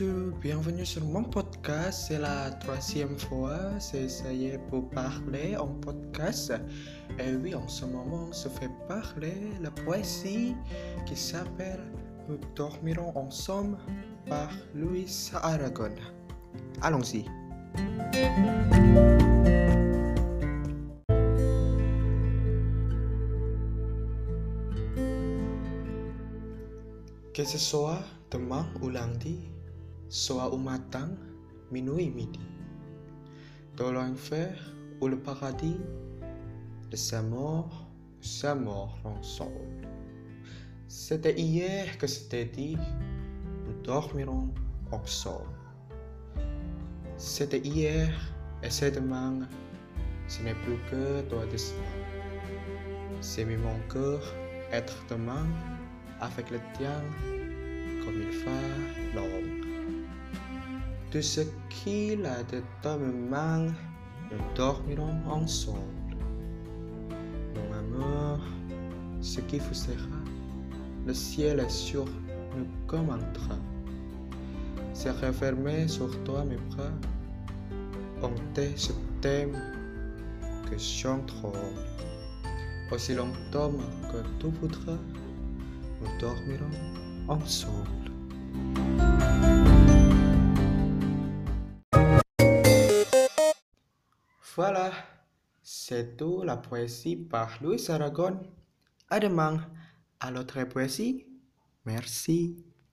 Bienvenue sur mon podcast. C'est la troisième fois j'essaie pour parler en podcast. Et oui, en ce moment, je fais parler la poésie qui s'appelle Nous dormirons ensemble par Louis Aragon. Allons-y. Que ce soit demain ou lundi, soit au matin, minuit, midi. Dans l'enfer ou le paradis, de sa mort, sa mort ensemble. C'était hier que c'était dit, nous dormirons ensemble. C'était hier et c'est demain, ce n'est plus que toi de C'est mon cœur être demain avec le tien comme il fait l'ombre. De ce qu'il a de ta main, nous dormirons ensemble. Mon amour, ce qui vous sera, le ciel est sur nous comme un train. C'est refermé sur toi mes bras, hanté ce thème que chanteront. Aussi longtemps que tu voudras, nous dormirons ensemble. Voilà, c'est tout la poésie par Louis Aragon. À demain à l'autre poésie. Merci.